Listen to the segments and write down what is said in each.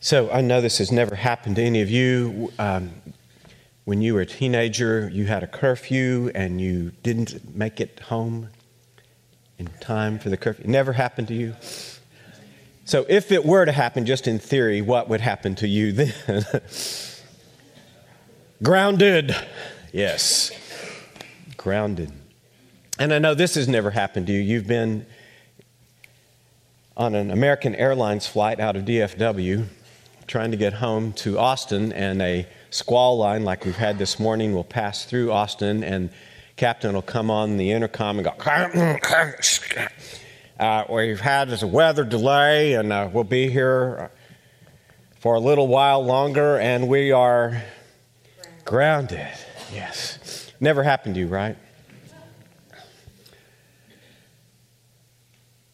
So I know this has never happened to any of you. Um, when you were a teenager, you had a curfew and you didn't make it home in time for the curfew. It never happened to you. So if it were to happen, just in theory, what would happen to you then? Grounded. Yes. Grounded. And I know this has never happened to you. You've been on an American Airlines flight out of DFW trying to get home to Austin, and a squall line like we've had this morning will pass through Austin, and captain will come on the intercom and go, uh, We've had this weather delay, and uh, we'll be here for a little while longer, and we are grounded. Yes. Never happened to you, right?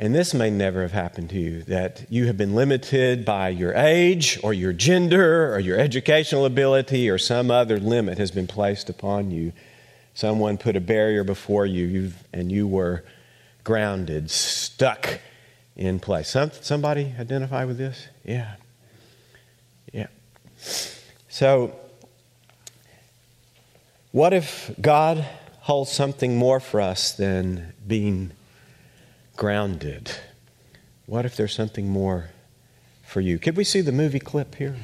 And this may never have happened to you that you have been limited by your age or your gender or your educational ability or some other limit has been placed upon you. Someone put a barrier before you and you were grounded, stuck in place. Some, somebody identify with this? Yeah. Yeah. So, what if God holds something more for us than being grounded. What if there's something more for you? Could we see the movie clip here?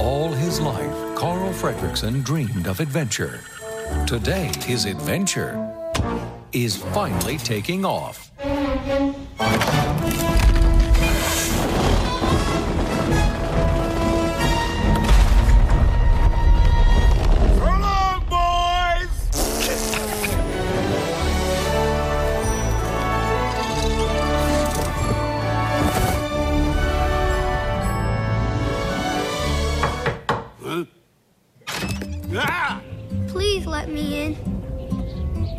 All his life, Carl Fredricksen dreamed of adventure. Today, his adventure is finally taking off.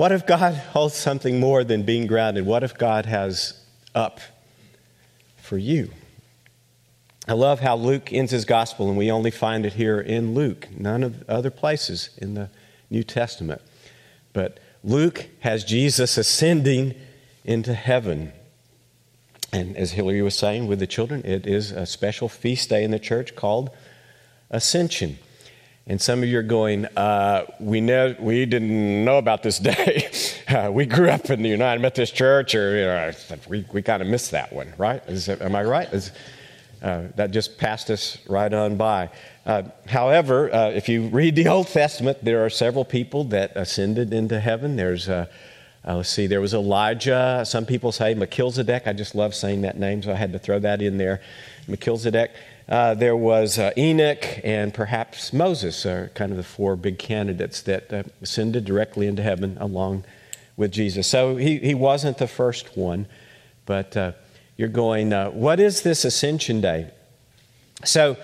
what if God holds something more than being grounded? What if God has up for you? I love how Luke ends his gospel, and we only find it here in Luke, none of other places in the New Testament. But Luke has Jesus ascending into heaven. And as Hillary was saying with the children, it is a special feast day in the church called Ascension. And some of you are going, uh, we, know, we didn't know about this day. uh, we grew up in the United Methodist Church, or you know, we, we kind of missed that one, right? Is, am I right? Is, uh, that just passed us right on by. Uh, however, uh, if you read the Old Testament, there are several people that ascended into heaven. There's, uh, let's see, there was Elijah. Some people say Melchizedek. I just love saying that name, so I had to throw that in there. Melchizedek. Uh, there was uh, Enoch and perhaps Moses are kind of the four big candidates that uh, ascended directly into heaven along with Jesus. So he, he wasn't the first one, but uh, you're going, uh, what is this Ascension Day? So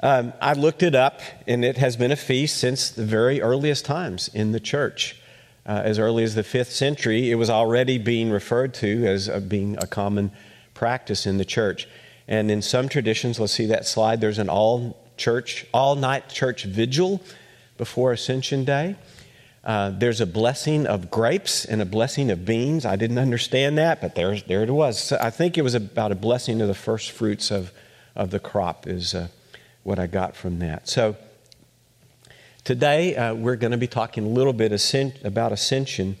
um, I looked it up, and it has been a feast since the very earliest times in the church. Uh, as early as the fifth century, it was already being referred to as being a common practice in the church. And in some traditions, let's see that slide, there's an all church, all night church vigil before Ascension Day. Uh, there's a blessing of grapes and a blessing of beans. I didn't understand that, but there, there it was. So I think it was about a blessing of the first fruits of, of the crop, is uh, what I got from that. So today uh, we're going to be talking a little bit about ascension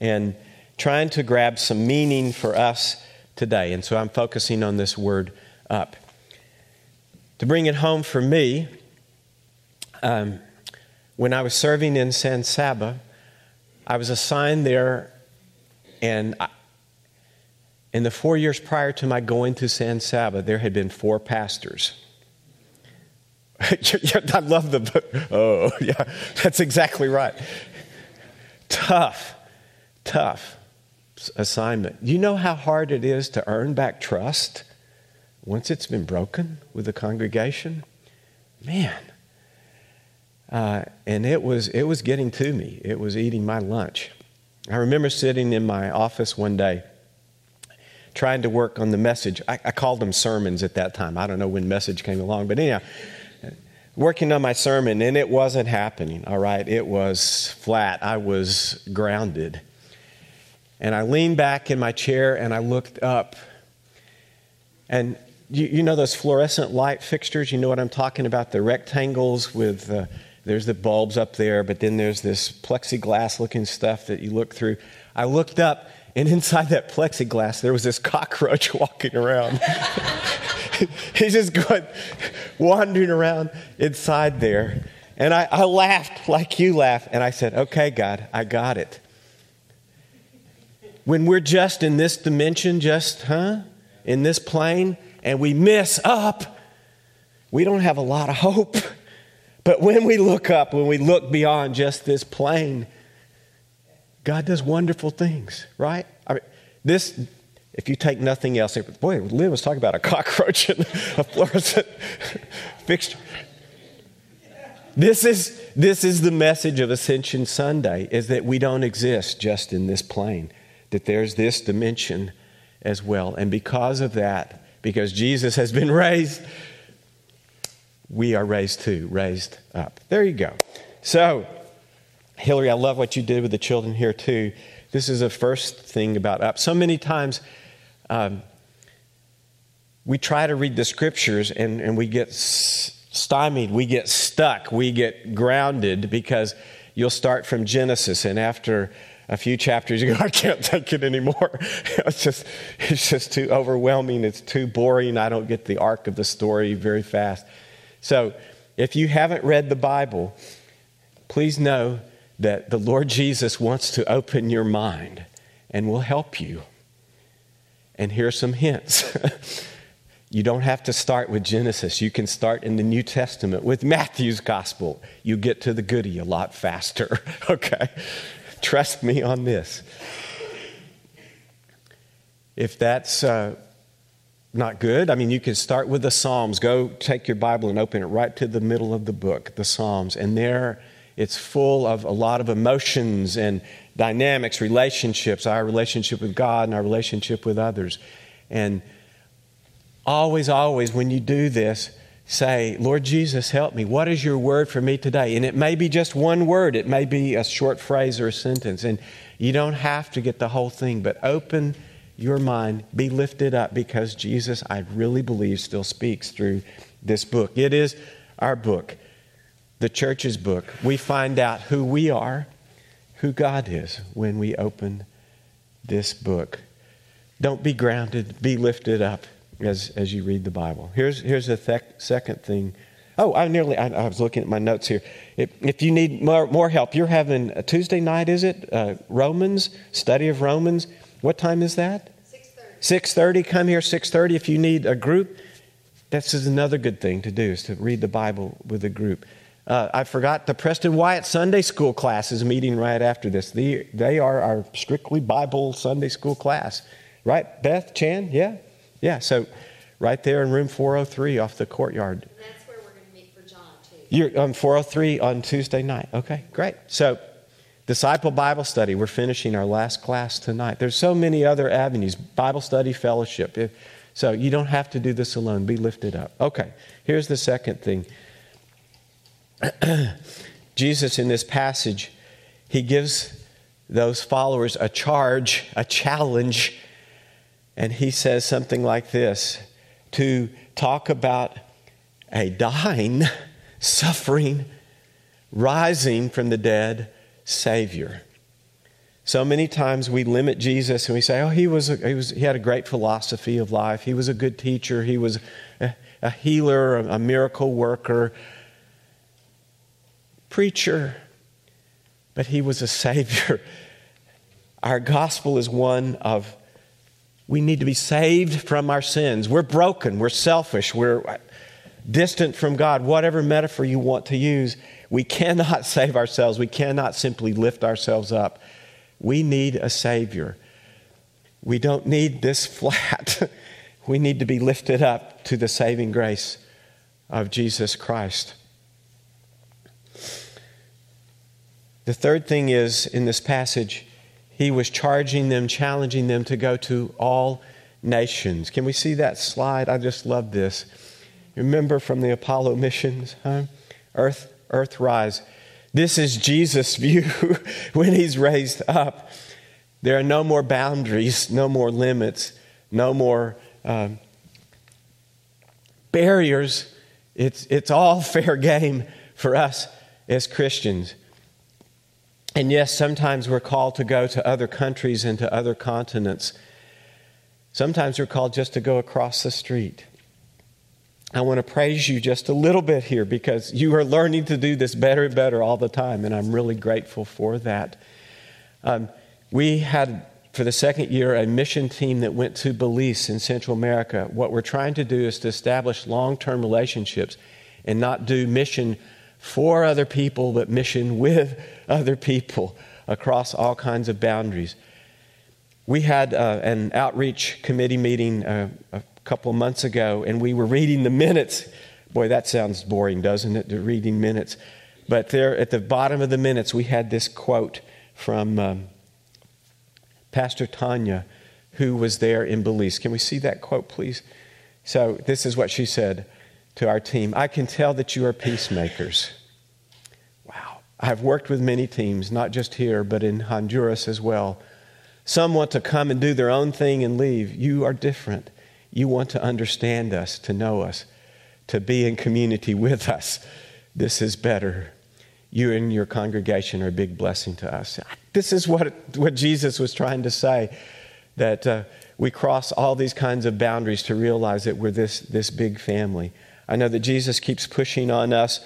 and trying to grab some meaning for us today. And so I'm focusing on this word up. To bring it home for me, um, when I was serving in San Saba, I was assigned there, and I, in the four years prior to my going to San Saba, there had been four pastors. I love the book. Oh, yeah, that's exactly right. Tough, tough assignment. You know how hard it is to earn back trust once it's been broken with the congregation, man. Uh, and it was, it was getting to me. It was eating my lunch. I remember sitting in my office one day trying to work on the message. I, I, called them sermons at that time. I don't know when message came along, but anyhow, working on my sermon, and it wasn't happening, all right? It was flat. I was grounded. And I leaned back in my chair and I looked up. And you, you know those fluorescent light fixtures? You know what I'm talking about? The rectangles with. Uh, there's the bulbs up there, but then there's this plexiglass looking stuff that you look through. I looked up, and inside that plexiglass, there was this cockroach walking around. He's just going, wandering around inside there. And I, I laughed like you laugh, and I said, Okay, God, I got it. When we're just in this dimension, just, huh? In this plane, and we miss up, we don't have a lot of hope. But when we look up, when we look beyond just this plane, God does wonderful things, right? I mean, this, if you take nothing else, boy, Lynn was talking about a cockroach and a fluorescent fixture. This is, this is the message of Ascension Sunday, is that we don't exist just in this plane, that there's this dimension as well. And because of that, because Jesus has been raised, we are raised too, raised up. There you go. So, Hillary, I love what you did with the children here too. This is the first thing about up. So many times um, we try to read the scriptures and, and we get stymied, we get stuck, we get grounded because you'll start from Genesis and after a few chapters you go, I can't take it anymore. it's just it's just too overwhelming, it's too boring, I don't get the arc of the story very fast. So, if you haven't read the Bible, please know that the Lord Jesus wants to open your mind and will help you. And here are some hints. you don't have to start with Genesis. You can start in the New Testament with Matthew's gospel. You get to the goody a lot faster, okay? Trust me on this. If that's uh, not good. I mean, you can start with the Psalms. Go take your Bible and open it right to the middle of the book, the Psalms. And there it's full of a lot of emotions and dynamics, relationships, our relationship with God and our relationship with others. And always, always, when you do this, say, Lord Jesus, help me. What is your word for me today? And it may be just one word, it may be a short phrase or a sentence. And you don't have to get the whole thing, but open your mind be lifted up because Jesus, I really believe, still speaks through this book. It is our book, the church's book. We find out who we are, who God is when we open this book. Don't be grounded, be lifted up as, as you read the Bible. Here's, here's the th- second thing. Oh, I nearly, I, I, was looking at my notes here. If, if you need more, more help, you're having a Tuesday night, is it? Uh, Romans, study of Romans. What time is that? 6.30. 6.30, come here 6.30 if you need a group. This is another good thing to do is to read the Bible with a group. Uh, I forgot the Preston Wyatt Sunday School class is meeting right after this. The, they are our strictly Bible Sunday School class. Right, Beth, Chan? Yeah? Yeah, so right there in room 403 off the courtyard. And that's where we're going to meet for John, too. You're um, on 403 on Tuesday night. Okay, great. So Disciple Bible study, we're finishing our last class tonight. There's so many other avenues Bible study, fellowship. So you don't have to do this alone. Be lifted up. Okay, here's the second thing. Jesus, in this passage, he gives those followers a charge, a challenge, and he says something like this to talk about a dying, suffering, rising from the dead Savior. So many times we limit Jesus and we say, oh, he, was, a, he, was he had a great philosophy of life. He was a good teacher. He was a, a healer, a, a miracle worker, preacher. But he was a Savior. Our gospel is one of we need to be saved from our sins. We're broken, we're selfish, we're distant from God, whatever metaphor you want to use. We cannot save ourselves. We cannot simply lift ourselves up. We need a Savior. We don't need this flat, We need to be lifted up to the saving grace of Jesus Christ. The third thing is in this passage, he was charging them, challenging them to go to all nations. Can we see that slide? I just love this. Remember from the Apollo missions, huh? Earth, Earth rise. This is Jesus' view when he's raised up. There are no more boundaries, no more limits, no more um, barriers. It's, it's all fair game for us as Christians. And yes, sometimes we're called to go to other countries and to other continents. Sometimes we're called just to go across the street. I want to praise you just a little bit here because you are learning to do this better and better all the time, and I'm really grateful for that. Um, we had, for the second year, a mission team that went to Belize in Central America. What we're trying to do is to establish long term relationships and not do mission for other people, but mission with other people across all kinds of boundaries. We had uh, an outreach committee meeting uh, a couple months ago, and we were reading the minutes. Boy, that sounds boring, doesn't it, to reading minutes? But there at the bottom of the minutes, we had this quote from um, Pastor Tanya, who was there in Belize. Can we see that quote, please? So, this is what she said to our team I can tell that you are peacemakers. Wow. I've worked with many teams, not just here, but in Honduras as well. Some want to come and do their own thing and leave. You are different. You want to understand us, to know us, to be in community with us. This is better. You and your congregation are a big blessing to us. This is what, what Jesus was trying to say that uh, we cross all these kinds of boundaries to realize that we're this, this big family. I know that Jesus keeps pushing on us.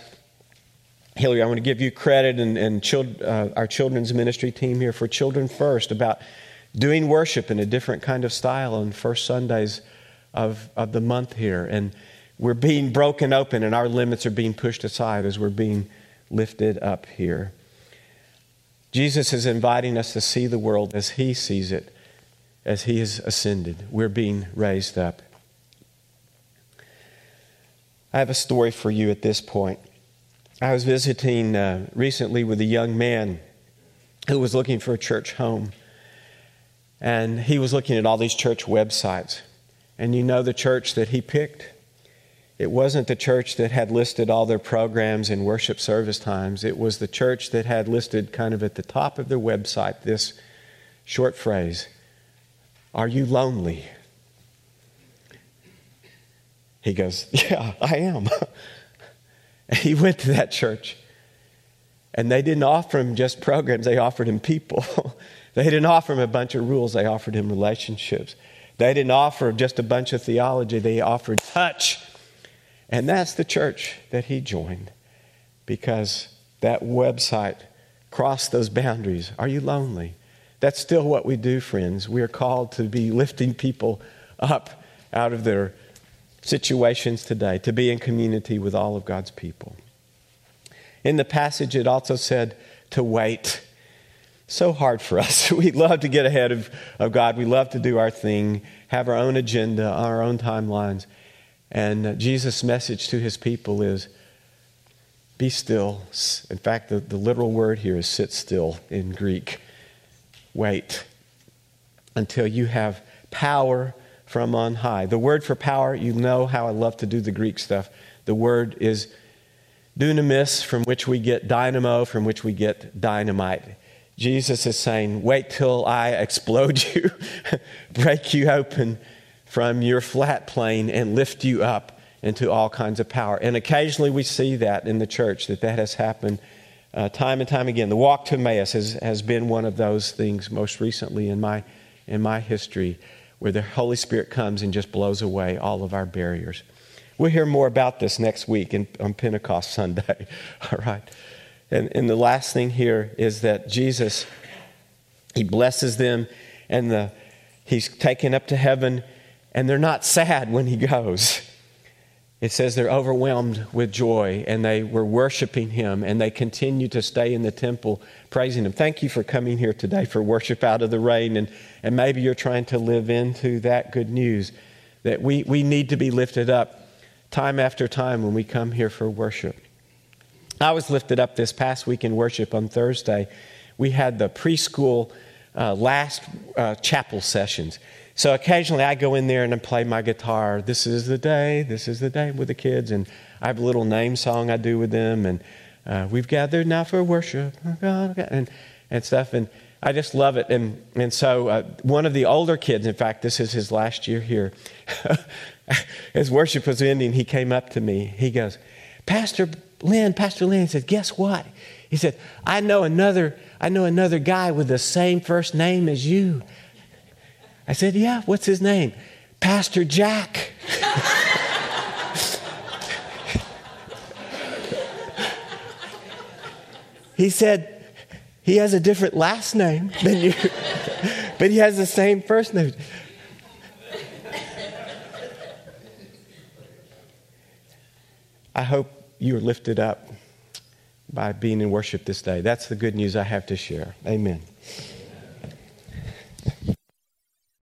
Hillary, I want to give you credit and, and child, uh, our children's ministry team here for Children First about doing worship in a different kind of style on first Sundays of, of the month here. And we're being broken open and our limits are being pushed aside as we're being lifted up here. Jesus is inviting us to see the world as He sees it, as He has ascended. We're being raised up. I have a story for you at this point. I was visiting uh, recently with a young man who was looking for a church home. And he was looking at all these church websites. And you know the church that he picked? It wasn't the church that had listed all their programs and worship service times. It was the church that had listed, kind of at the top of their website, this short phrase Are you lonely? He goes, Yeah, I am. he went to that church. And they didn't offer him just programs, they offered him people. they didn't offer him a bunch of rules, they offered him relationships. They didn't offer just a bunch of theology, they offered touch. And that's the church that he joined because that website crossed those boundaries. Are you lonely? That's still what we do, friends. We are called to be lifting people up out of their situations today, to be in community with all of God's people. In the passage, it also said to wait so hard for us. we love to get ahead of, of God. We love to do our thing, have our own agenda, our own timelines. And Jesus' message to his people is be still. In fact, the, the literal word here is sit still in Greek. Wait until you have power from on high. The word for power, you know how I love to do the Greek stuff. The word is dunamis, from which we get dynamo, from which we get dynamite. Jesus is saying, Wait till I explode you, break you open from your flat plane, and lift you up into all kinds of power. And occasionally we see that in the church, that that has happened uh, time and time again. The walk to Emmaus has, has been one of those things most recently in my, in my history, where the Holy Spirit comes and just blows away all of our barriers. We'll hear more about this next week in, on Pentecost Sunday. all right. And, and the last thing here is that Jesus, he blesses them, and the, he's taken up to heaven, and they're not sad when he goes. It says they're overwhelmed with joy and they were worshiping him and they continue to stay in the temple praising him. Thank you for coming here today for worship out of the rain. And, and maybe you're trying to live into that good news that we, we need to be lifted up time after time when we come here for worship. I was lifted up this past week in worship on Thursday. We had the preschool uh, last uh, chapel sessions. So occasionally I go in there and I play my guitar. This is the day, this is the day with the kids. And I have a little name song I do with them. And uh, we've gathered now for worship and, and stuff. And I just love it. And, and so uh, one of the older kids, in fact, this is his last year here, as worship was ending, he came up to me. He goes, Pastor Lynn, Pastor Lynn said, guess what? He said, I know another, I know another guy with the same first name as you. I said, Yeah, what's his name? Pastor Jack. he said, He has a different last name than you, but he has the same first name. I hope you are lifted up by being in worship this day. That's the good news I have to share. Amen.